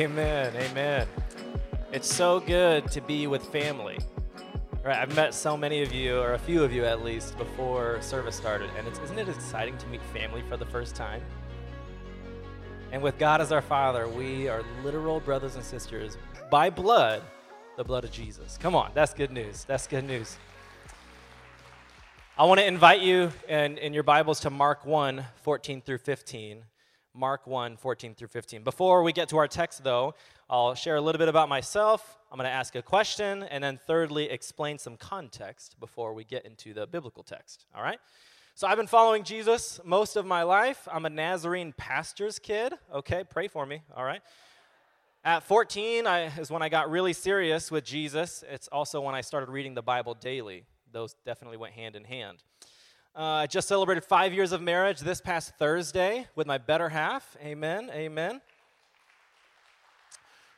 Amen. Amen. It's so good to be with family. Right, I've met so many of you, or a few of you at least, before service started, and isn't it exciting to meet family for the first time? And with God as our Father, we are literal brothers and sisters by blood, the blood of Jesus. Come on, that's good news. That's good news. I want to invite you in, in your Bibles to Mark 1 14 through 15. Mark 1 14 through 15. Before we get to our text, though, I'll share a little bit about myself. I'm going to ask a question, and then thirdly, explain some context before we get into the biblical text. All right? So I've been following Jesus most of my life. I'm a Nazarene pastor's kid. Okay, pray for me. All right. At 14 I, is when I got really serious with Jesus. It's also when I started reading the Bible daily. Those definitely went hand in hand. Uh, I just celebrated five years of marriage this past Thursday with my better half. Amen. Amen.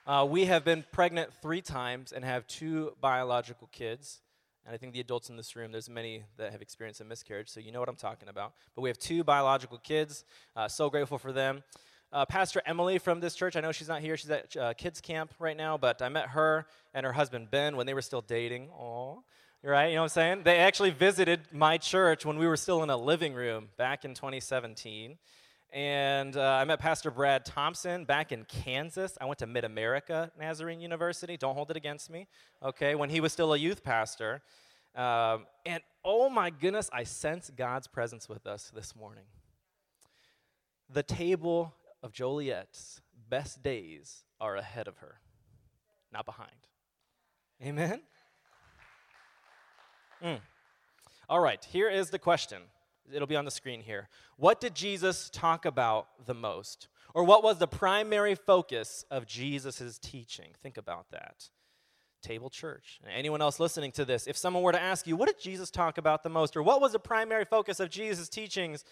Uh, we have been pregnant three times and have two biological kids. And I think the adults in this room, there's many that have experienced a miscarriage, so you know what I'm talking about. But we have two biological kids. Uh, so grateful for them. Uh, Pastor Emily from this church, I know she's not here. She's at uh, kids camp right now, but I met her and her husband Ben when they were still dating. Aww right? You know what I'm saying? They actually visited my church when we were still in a living room back in 2017. And uh, I met Pastor Brad Thompson back in Kansas. I went to Mid America Nazarene University. Don't hold it against me, okay? When he was still a youth pastor. Um, and oh my goodness, I sense God's presence with us this morning. The table of Joliet's best days are ahead of her, not behind. Amen? Mm. All right, here is the question. It'll be on the screen here. What did Jesus talk about the most? Or what was the primary focus of Jesus' teaching? Think about that. Table Church. Anyone else listening to this, if someone were to ask you, what did Jesus talk about the most? Or what was the primary focus of Jesus' teachings?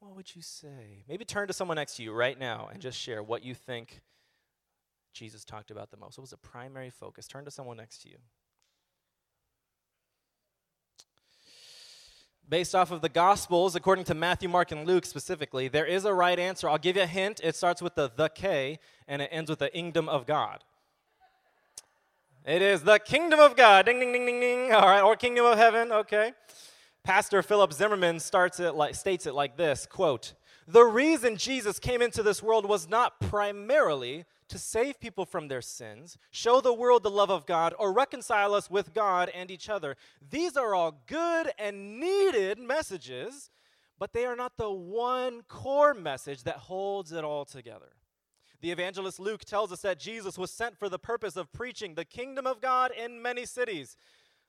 What would you say? Maybe turn to someone next to you right now and just share what you think Jesus talked about the most. What was the primary focus? Turn to someone next to you. Based off of the Gospels, according to Matthew, Mark, and Luke specifically, there is a right answer. I'll give you a hint. It starts with the the K and it ends with the kingdom of God. It is the kingdom of God. Ding, ding, ding, ding, ding. All right, or kingdom of heaven. Okay. Pastor Philip Zimmerman starts it like, states it like this quote, The reason Jesus came into this world was not primarily to save people from their sins, show the world the love of God, or reconcile us with God and each other. These are all good and needed messages, but they are not the one core message that holds it all together. The evangelist Luke tells us that Jesus was sent for the purpose of preaching the kingdom of God in many cities.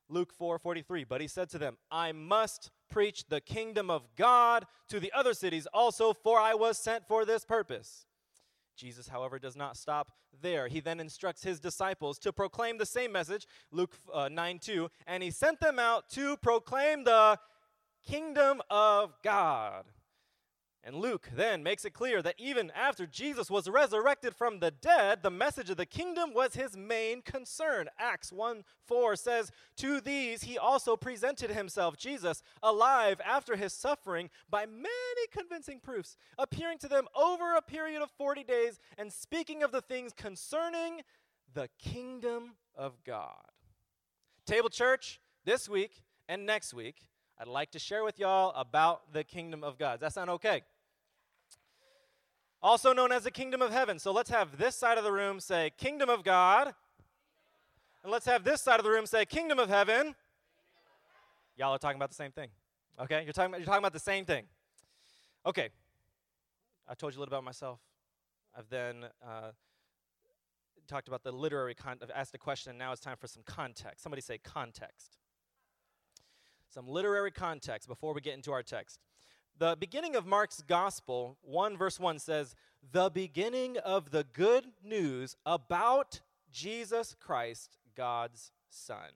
Luke 4:43 but he said to them I must preach the kingdom of God to the other cities also for I was sent for this purpose Jesus, however, does not stop there. He then instructs his disciples to proclaim the same message, Luke uh, 9 2, and he sent them out to proclaim the kingdom of God. And Luke then makes it clear that even after Jesus was resurrected from the dead, the message of the kingdom was his main concern. Acts 1 4 says, To these he also presented himself, Jesus, alive after his suffering, by many convincing proofs, appearing to them over a period of 40 days and speaking of the things concerning the kingdom of God. Table Church, this week and next week, I'd like to share with y'all about the kingdom of God. Does that sound okay? Also known as the kingdom of heaven. So let's have this side of the room say, Kingdom of God. And let's have this side of the room say, Kingdom of heaven. Y'all are talking about the same thing. Okay? You're talking about, you're talking about the same thing. Okay. I told you a little about myself. I've then uh, talked about the literary con- I've asked a question, and now it's time for some context. Somebody say context. Some literary context before we get into our text. The beginning of Mark's gospel, 1 verse 1 says, The beginning of the good news about Jesus Christ, God's Son.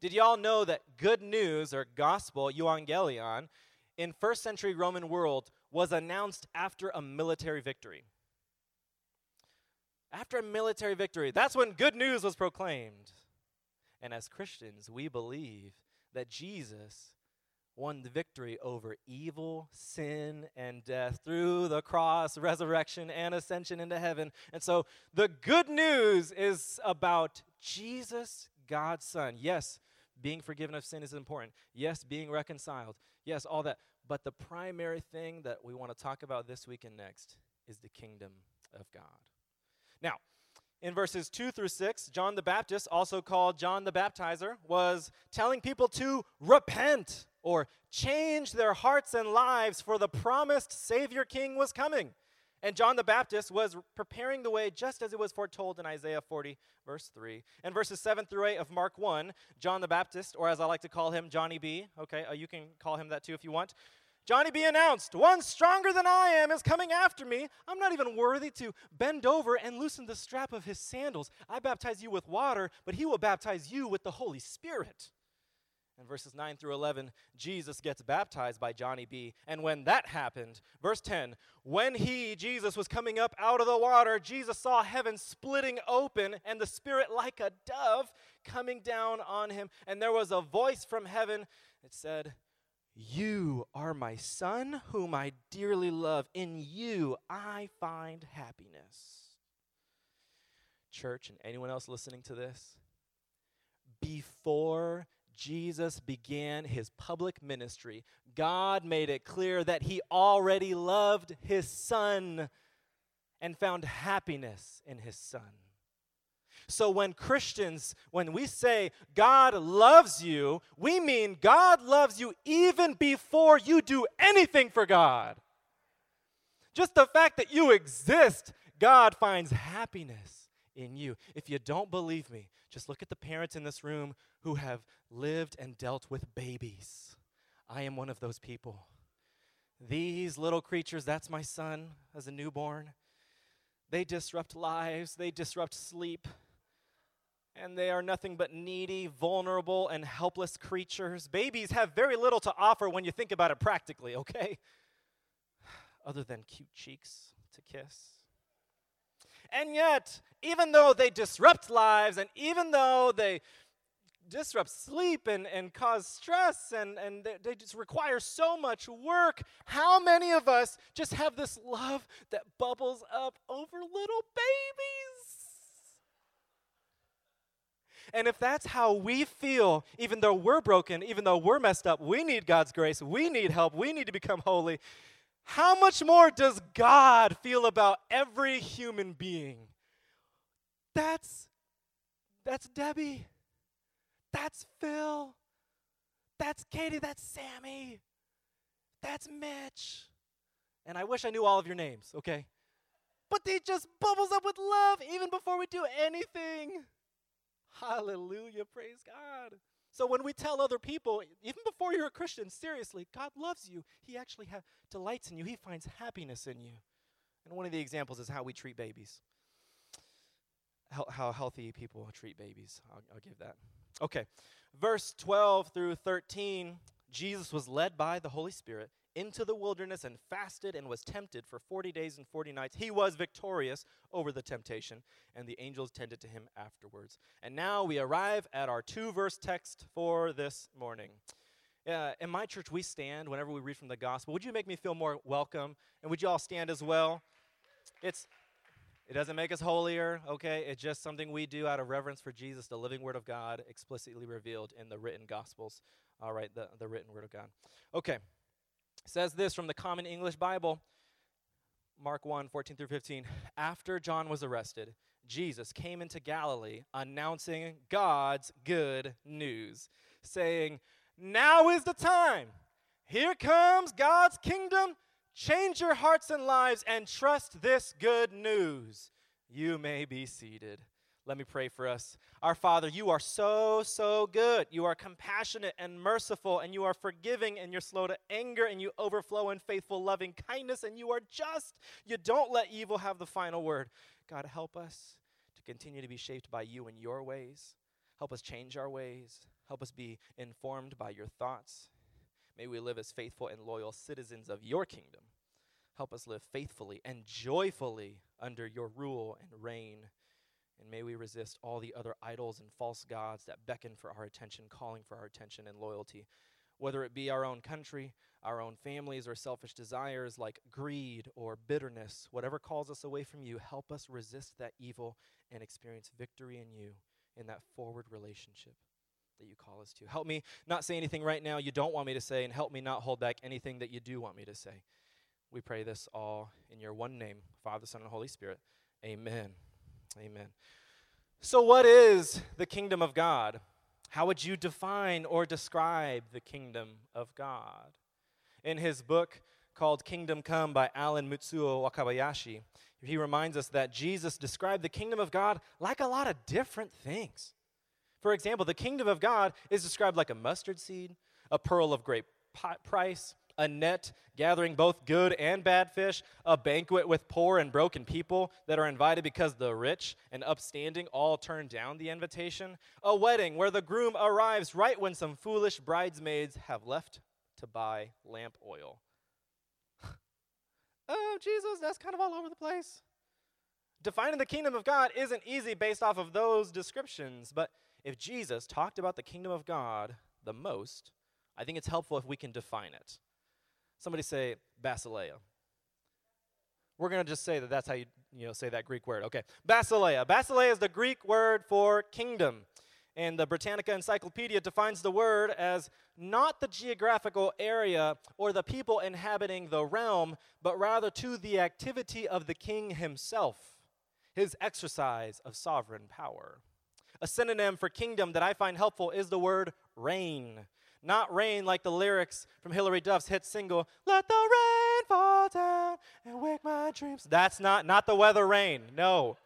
Did y'all know that good news or gospel, euangelion, in first century Roman world was announced after a military victory? After a military victory, that's when good news was proclaimed. And as Christians, we believe that Jesus won the victory over evil, sin, and death through the cross, resurrection, and ascension into heaven. And so the good news is about Jesus, God's Son. Yes, being forgiven of sin is important. Yes, being reconciled. Yes, all that. But the primary thing that we want to talk about this week and next is the kingdom of God. Now, in verses 2 through 6, John the Baptist, also called John the Baptizer, was telling people to repent or change their hearts and lives for the promised Savior King was coming. And John the Baptist was preparing the way just as it was foretold in Isaiah 40, verse 3. And verses 7 through 8 of Mark 1, John the Baptist, or as I like to call him, Johnny B, okay, uh, you can call him that too if you want. Johnny B announced, One stronger than I am is coming after me. I'm not even worthy to bend over and loosen the strap of his sandals. I baptize you with water, but he will baptize you with the Holy Spirit. In verses 9 through 11, Jesus gets baptized by Johnny B. And when that happened, verse 10, when he, Jesus, was coming up out of the water, Jesus saw heaven splitting open and the Spirit like a dove coming down on him. And there was a voice from heaven that said, You are my Son, whom I dearly love. In you I find happiness. Church, and anyone else listening to this, before Jesus began his public ministry, God made it clear that he already loved his son and found happiness in his son. So when Christians, when we say God loves you, we mean God loves you even before you do anything for God. Just the fact that you exist, God finds happiness in you. If you don't believe me, just look at the parents in this room who have lived and dealt with babies. I am one of those people. These little creatures, that's my son as a newborn. They disrupt lives, they disrupt sleep, and they are nothing but needy, vulnerable, and helpless creatures. Babies have very little to offer when you think about it practically, okay? Other than cute cheeks to kiss. And yet, even though they disrupt lives and even though they disrupt sleep and, and cause stress and, and they, they just require so much work, how many of us just have this love that bubbles up over little babies? And if that's how we feel, even though we're broken, even though we're messed up, we need God's grace, we need help, we need to become holy, how much more does God feel about every human being? That's that's Debbie. That's Phil. That's Katie. That's Sammy. That's Mitch. And I wish I knew all of your names, okay? But they just bubbles up with love even before we do anything. Hallelujah. Praise God. So when we tell other people, even before you're a Christian, seriously, God loves you. He actually ha- delights in you. He finds happiness in you. And one of the examples is how we treat babies. How, how healthy people treat babies. I'll, I'll give that. Okay. Verse 12 through 13, Jesus was led by the Holy Spirit into the wilderness and fasted and was tempted for 40 days and 40 nights. He was victorious over the temptation, and the angels tended to him afterwards. And now we arrive at our two verse text for this morning. Uh, in my church, we stand whenever we read from the gospel. Would you make me feel more welcome? And would you all stand as well? It's it doesn't make us holier, okay? It's just something we do out of reverence for Jesus, the living word of God, explicitly revealed in the written gospels. All right, the, the written word of God. Okay says this from the Common English Bible, Mark 1 14 through 15. After John was arrested, Jesus came into Galilee announcing God's good news, saying, Now is the time. Here comes God's kingdom. Change your hearts and lives and trust this good news. You may be seated. Let me pray for us. Our Father, you are so, so good. You are compassionate and merciful, and you are forgiving, and you're slow to anger, and you overflow in faithful, loving kindness, and you are just. You don't let evil have the final word. God, help us to continue to be shaped by you and your ways. Help us change our ways. Help us be informed by your thoughts. May we live as faithful and loyal citizens of your kingdom. Help us live faithfully and joyfully under your rule and reign. And may we resist all the other idols and false gods that beckon for our attention, calling for our attention and loyalty. Whether it be our own country, our own families, or selfish desires like greed or bitterness, whatever calls us away from you, help us resist that evil and experience victory in you in that forward relationship that you call us to. Help me not say anything right now you don't want me to say, and help me not hold back anything that you do want me to say. We pray this all in your one name, Father, Son, and Holy Spirit. Amen. Amen. So, what is the kingdom of God? How would you define or describe the kingdom of God? In his book called Kingdom Come by Allen Mitsuo Wakabayashi, he reminds us that Jesus described the kingdom of God like a lot of different things. For example, the kingdom of God is described like a mustard seed, a pearl of great price, a net gathering both good and bad fish, a banquet with poor and broken people that are invited because the rich and upstanding all turn down the invitation, a wedding where the groom arrives right when some foolish bridesmaids have left to buy lamp oil. oh, Jesus, that's kind of all over the place. Defining the kingdom of God isn't easy based off of those descriptions, but if Jesus talked about the kingdom of God the most, I think it's helpful if we can define it. Somebody say basileia. We're going to just say that that's how you, you know, say that Greek word. Okay. Basileia. Basileia is the Greek word for kingdom. And the Britannica Encyclopedia defines the word as not the geographical area or the people inhabiting the realm, but rather to the activity of the king himself, his exercise of sovereign power. A synonym for kingdom that I find helpful is the word reign. Not rain like the lyrics from Hilary Duff's hit single, Let the rain fall down and wake my dreams. That's not, not the weather rain, no.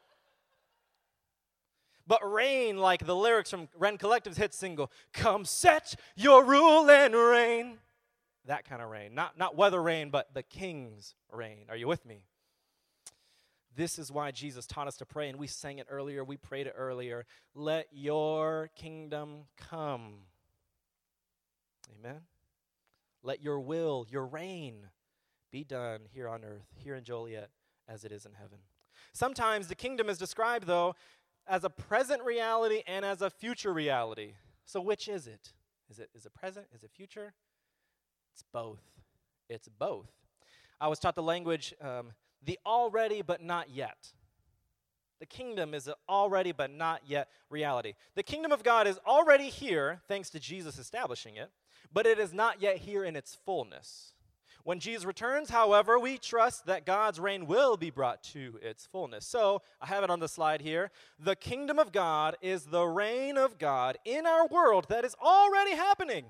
But rain like the lyrics from Rend Collective's hit single, Come set your rule and reign. That kind of rain. Not, not weather rain, but the king's reign. Are you with me? This is why Jesus taught us to pray, and we sang it earlier, we prayed it earlier. Let your kingdom come. Amen. Let your will, your reign, be done here on earth, here in Joliet, as it is in heaven. Sometimes the kingdom is described, though, as a present reality and as a future reality. So, which is it? Is it is it present? Is it future? It's both. It's both. I was taught the language, um, the already but not yet. The kingdom is already but not yet reality. The kingdom of God is already here, thanks to Jesus establishing it but it is not yet here in its fullness. When Jesus returns, however, we trust that God's reign will be brought to its fullness. So, I have it on the slide here. The kingdom of God is the reign of God in our world that is already happening,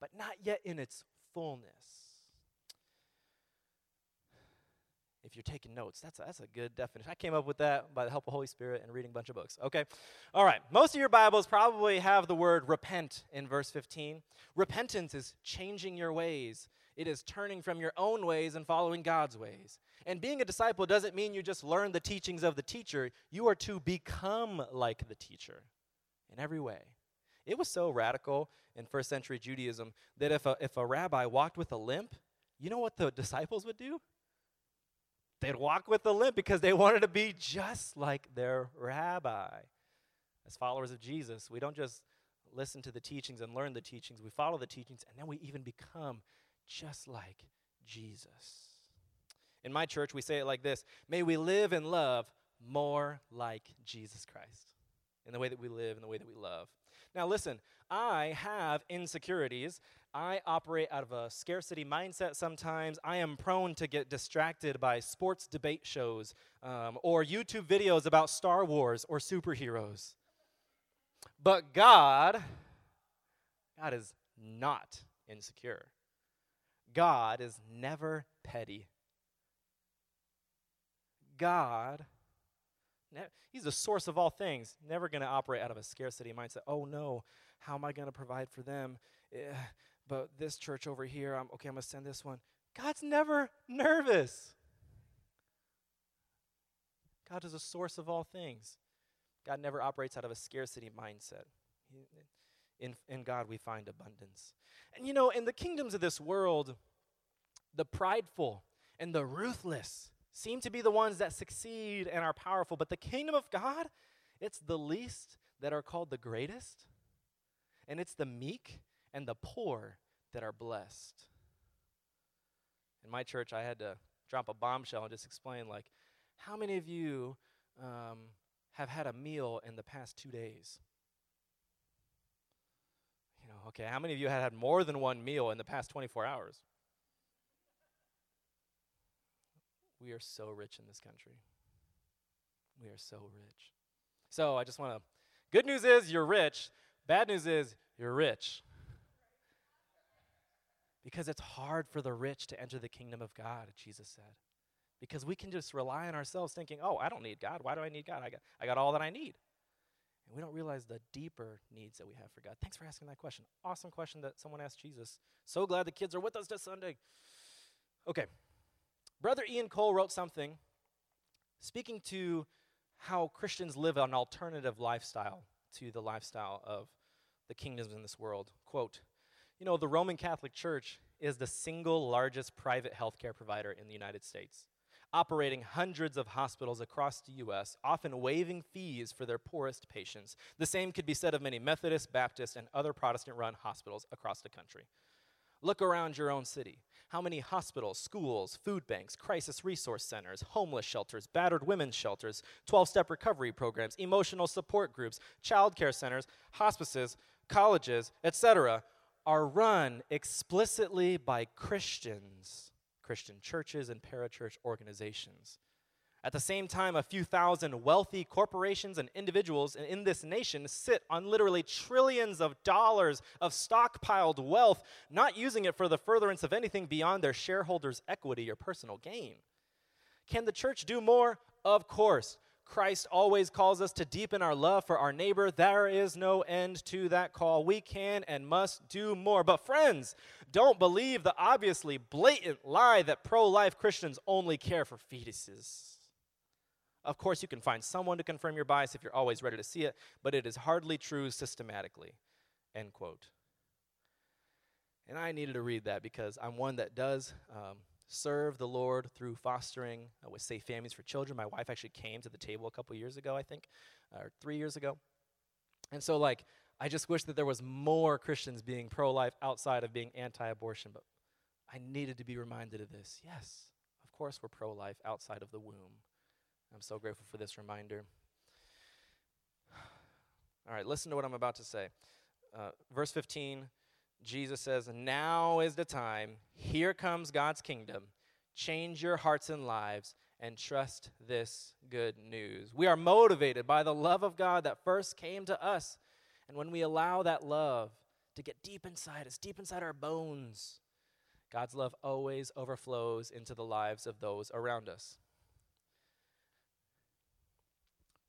but not yet in its fullness. If you're taking notes. That's a, that's a good definition. I came up with that by the help of Holy Spirit and reading a bunch of books. Okay. All right. Most of your Bibles probably have the word repent in verse 15. Repentance is changing your ways. It is turning from your own ways and following God's ways. And being a disciple doesn't mean you just learn the teachings of the teacher. You are to become like the teacher in every way. It was so radical in first century Judaism that if a, if a rabbi walked with a limp, you know what the disciples would do? They'd walk with a limp because they wanted to be just like their rabbi. As followers of Jesus, we don't just listen to the teachings and learn the teachings, we follow the teachings, and then we even become just like Jesus. In my church, we say it like this May we live and love more like Jesus Christ in the way that we live, in the way that we love. Now, listen, I have insecurities I operate out of a scarcity mindset sometimes. I am prone to get distracted by sports debate shows um, or YouTube videos about Star Wars or superheroes. But God, God is not insecure. God is never petty. God He's the source of all things. Never going to operate out of a scarcity mindset. Oh no, how am I going to provide for them? But this church over here, I'm okay, I'm to send this one. God's never nervous. God is a source of all things. God never operates out of a scarcity mindset. In, in God, we find abundance. And you know, in the kingdoms of this world, the prideful and the ruthless seem to be the ones that succeed and are powerful. But the kingdom of God, it's the least that are called the greatest, and it's the meek and the poor that are blessed. In my church, I had to drop a bombshell and just explain, like, how many of you um, have had a meal in the past two days? You know, okay, how many of you had had more than one meal in the past 24 hours? We are so rich in this country. We are so rich. So I just want to. Good news is you're rich. Bad news is you're rich. Because it's hard for the rich to enter the kingdom of God, Jesus said. Because we can just rely on ourselves thinking, oh, I don't need God. Why do I need God? I got, I got all that I need. And we don't realize the deeper needs that we have for God. Thanks for asking that question. Awesome question that someone asked Jesus. So glad the kids are with us this Sunday. Okay, Brother Ian Cole wrote something speaking to how Christians live an alternative lifestyle to the lifestyle of the kingdoms in this world. Quote, you know, the Roman Catholic Church is the single largest private healthcare provider in the United States, operating hundreds of hospitals across the U.S., often waiving fees for their poorest patients. The same could be said of many Methodist, Baptist, and other Protestant run hospitals across the country. Look around your own city. How many hospitals, schools, food banks, crisis resource centers, homeless shelters, battered women's shelters, 12 step recovery programs, emotional support groups, child care centers, hospices, colleges, etc., are run explicitly by Christians, Christian churches, and parachurch organizations. At the same time, a few thousand wealthy corporations and individuals in this nation sit on literally trillions of dollars of stockpiled wealth, not using it for the furtherance of anything beyond their shareholders' equity or personal gain. Can the church do more? Of course. Christ always calls us to deepen our love for our neighbor. There is no end to that call. We can and must do more. But, friends, don't believe the obviously blatant lie that pro life Christians only care for fetuses. Of course, you can find someone to confirm your bias if you're always ready to see it, but it is hardly true systematically. End quote. And I needed to read that because I'm one that does um, serve the Lord through fostering uh, with Safe Families for Children. My wife actually came to the table a couple years ago, I think, or three years ago. And so, like, I just wish that there was more Christians being pro-life outside of being anti-abortion, but I needed to be reminded of this. Yes, of course we're pro-life outside of the womb. I'm so grateful for this reminder. All right, listen to what I'm about to say. Uh, verse 15, Jesus says, Now is the time. Here comes God's kingdom. Change your hearts and lives and trust this good news. We are motivated by the love of God that first came to us. And when we allow that love to get deep inside us, deep inside our bones, God's love always overflows into the lives of those around us.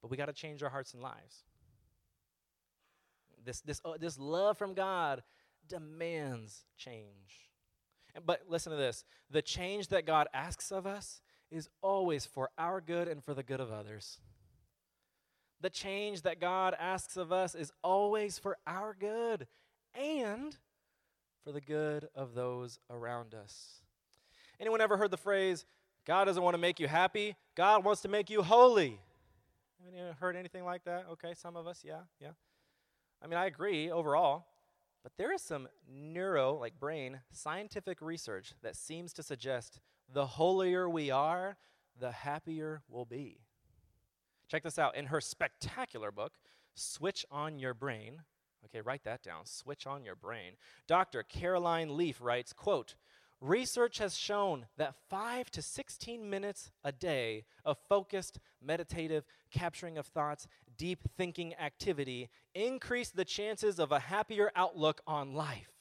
But we got to change our hearts and lives. This, this, uh, this love from God demands change. But listen to this the change that God asks of us is always for our good and for the good of others. The change that God asks of us is always for our good and for the good of those around us. Anyone ever heard the phrase, God doesn't want to make you happy, God wants to make you holy? Anyone heard anything like that? Okay, some of us, yeah, yeah. I mean, I agree overall, but there is some neuro, like brain, scientific research that seems to suggest the holier we are, the happier we'll be. Check this out. In her spectacular book, Switch on Your Brain, okay, write that down, Switch on Your Brain, Dr. Caroline Leaf writes, quote, Research has shown that 5 to 16 minutes a day of focused, meditative, capturing of thoughts, deep thinking activity increase the chances of a happier outlook on life.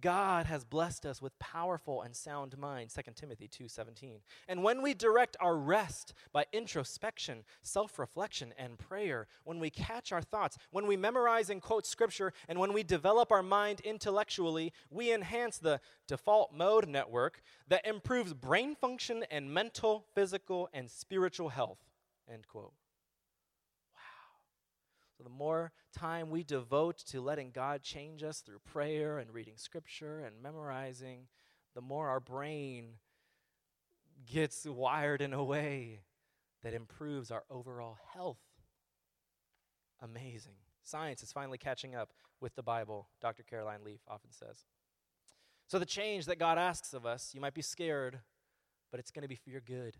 God has blessed us with powerful and sound minds, 2 Timothy 2:17. And when we direct our rest by introspection, self-reflection and prayer, when we catch our thoughts, when we memorize and quote scripture, and when we develop our mind intellectually, we enhance the default mode network that improves brain function and mental, physical, and spiritual health. End quote. The more time we devote to letting God change us through prayer and reading scripture and memorizing, the more our brain gets wired in a way that improves our overall health. Amazing. Science is finally catching up with the Bible, Dr. Caroline Leaf often says. So, the change that God asks of us, you might be scared, but it's going to be for your good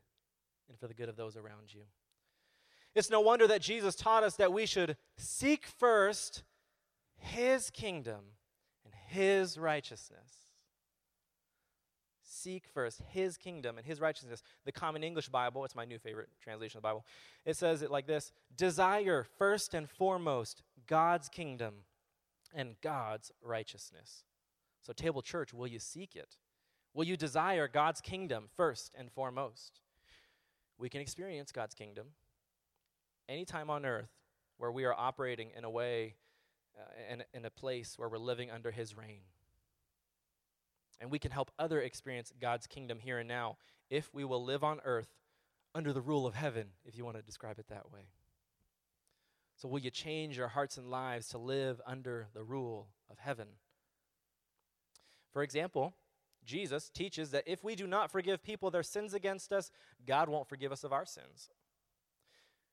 and for the good of those around you. It's no wonder that Jesus taught us that we should seek first his kingdom and his righteousness. Seek first his kingdom and his righteousness. The Common English Bible, it's my new favorite translation of the Bible, it says it like this Desire first and foremost God's kingdom and God's righteousness. So, Table Church, will you seek it? Will you desire God's kingdom first and foremost? We can experience God's kingdom anytime on earth where we are operating in a way, uh, in, in a place where we're living under His reign. And we can help other experience God's kingdom here and now if we will live on earth under the rule of heaven, if you want to describe it that way. So, will you change your hearts and lives to live under the rule of heaven? For example, Jesus teaches that if we do not forgive people their sins against us, God won't forgive us of our sins.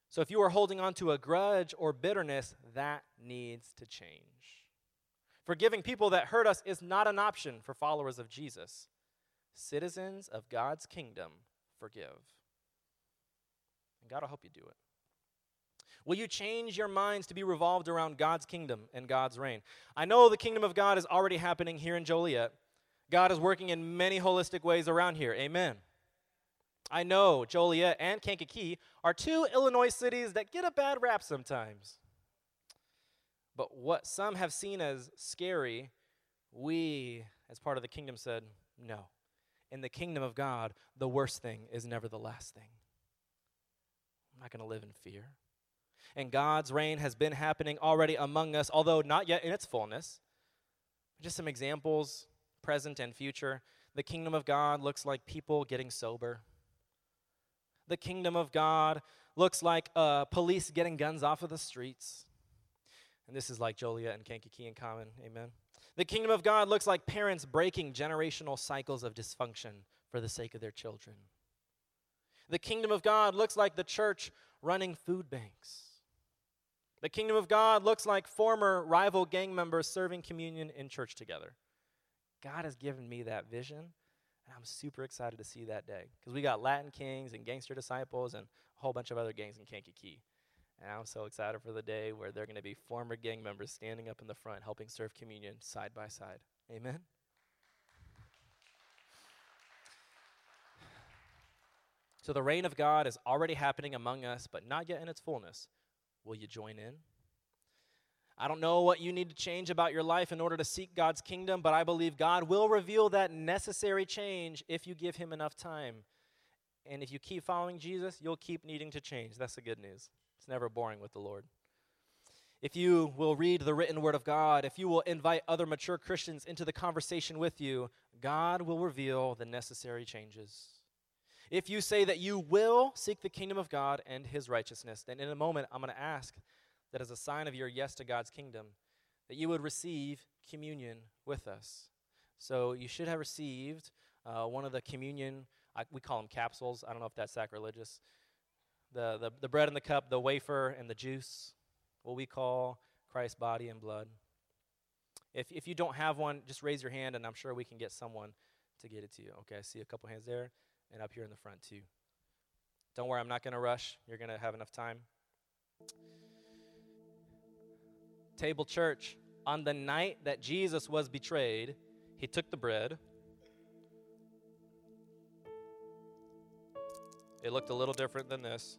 So if you are holding on to a grudge or bitterness, that needs to change. Forgiving people that hurt us is not an option for followers of Jesus. Citizens of God's kingdom forgive. And God will help you do it. Will you change your minds to be revolved around God's kingdom and God's reign? I know the kingdom of God is already happening here in Joliet. God is working in many holistic ways around here. Amen. I know Joliet and Kankakee are two Illinois cities that get a bad rap sometimes. But what some have seen as scary, we, as part of the kingdom, said, no. In the kingdom of God, the worst thing is never the last thing. I'm not going to live in fear. And God's reign has been happening already among us, although not yet in its fullness. Just some examples, present and future. The kingdom of God looks like people getting sober the kingdom of God looks like uh, police getting guns off of the streets. And this is like Joliet and Kankakee in common. Amen. The kingdom of God looks like parents breaking generational cycles of dysfunction for the sake of their children. The kingdom of God looks like the church running food banks. The kingdom of God looks like former rival gang members serving communion in church together. God has given me that vision, and I'm super excited to see that day because we got Latin Kings and Gangster Disciples and a whole bunch of other gangs in Kankakee. And I'm so excited for the day where they're going to be former gang members standing up in the front helping serve communion side by side. Amen? So the reign of God is already happening among us, but not yet in its fullness. Will you join in? I don't know what you need to change about your life in order to seek God's kingdom, but I believe God will reveal that necessary change if you give Him enough time. And if you keep following Jesus, you'll keep needing to change. That's the good news. It's never boring with the Lord. If you will read the written word of God, if you will invite other mature Christians into the conversation with you, God will reveal the necessary changes. If you say that you will seek the kingdom of God and his righteousness, then in a moment I'm going to ask that as a sign of your yes to God's kingdom, that you would receive communion with us. So you should have received uh, one of the communion, I, we call them capsules. I don't know if that's sacrilegious. The, the, the bread and the cup, the wafer and the juice, what we call Christ's body and blood. If, if you don't have one, just raise your hand and I'm sure we can get someone to get it to you. Okay, I see a couple hands there and up here in the front too. Don't worry, I'm not going to rush. You're going to have enough time. Table Church, on the night that Jesus was betrayed, he took the bread. It looked a little different than this.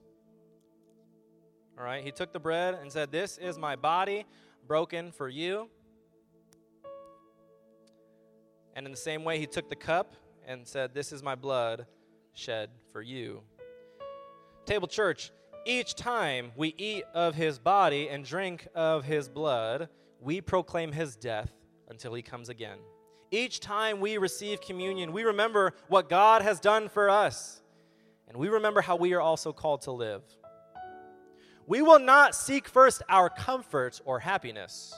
All right, he took the bread and said, This is my body broken for you. And in the same way, he took the cup and said, This is my blood shed for you. Table Church, each time we eat of his body and drink of his blood, we proclaim his death until he comes again. Each time we receive communion, we remember what God has done for us, and we remember how we are also called to live. We will not seek first our comfort or happiness.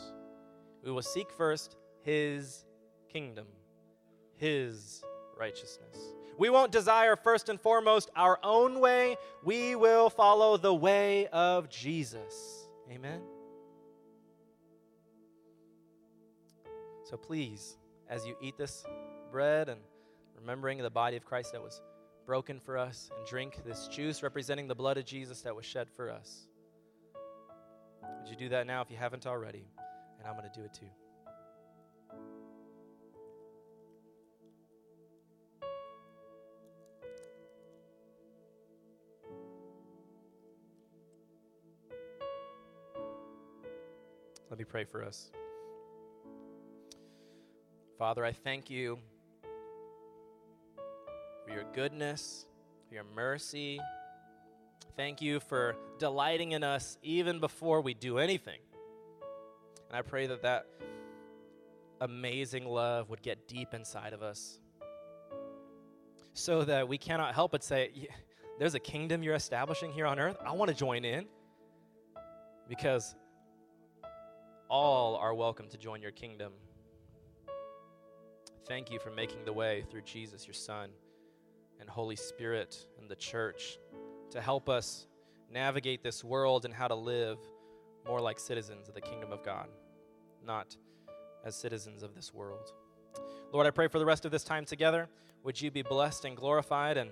We will seek first his kingdom, his righteousness. We won't desire first and foremost our own way. We will follow the way of Jesus. Amen. So please, as you eat this bread and remembering the body of Christ that was broken for us, and drink this juice representing the blood of Jesus that was shed for us, would you do that now if you haven't already? And I'm going to do it too. Let me pray for us. Father, I thank you for your goodness, for your mercy. Thank you for delighting in us even before we do anything. And I pray that that amazing love would get deep inside of us so that we cannot help but say, There's a kingdom you're establishing here on earth. I want to join in because all are welcome to join your kingdom. Thank you for making the way through Jesus, your Son, and Holy Spirit and the church to help us navigate this world and how to live more like citizens of the kingdom of God, not as citizens of this world. Lord, I pray for the rest of this time together. Would you be blessed and glorified? And,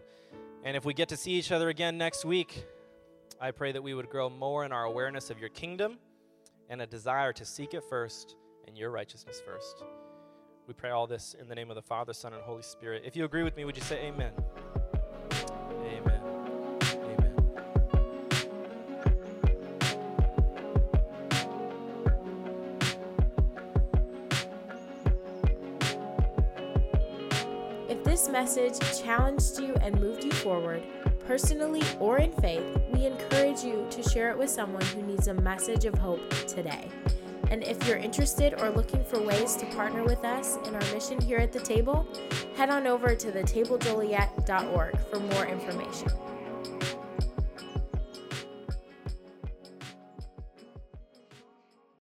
and if we get to see each other again next week, I pray that we would grow more in our awareness of your kingdom and a desire to seek it first and your righteousness first. We pray all this in the name of the Father, Son, and Holy Spirit. If you agree with me, would you say amen? Amen. Amen. If this message challenged you and moved you forward, personally or in faith, we encourage you to share it with someone who needs a message of hope today. And if you're interested or looking for ways to partner with us in our mission here at the table, head on over to thetablejoliet.org for more information.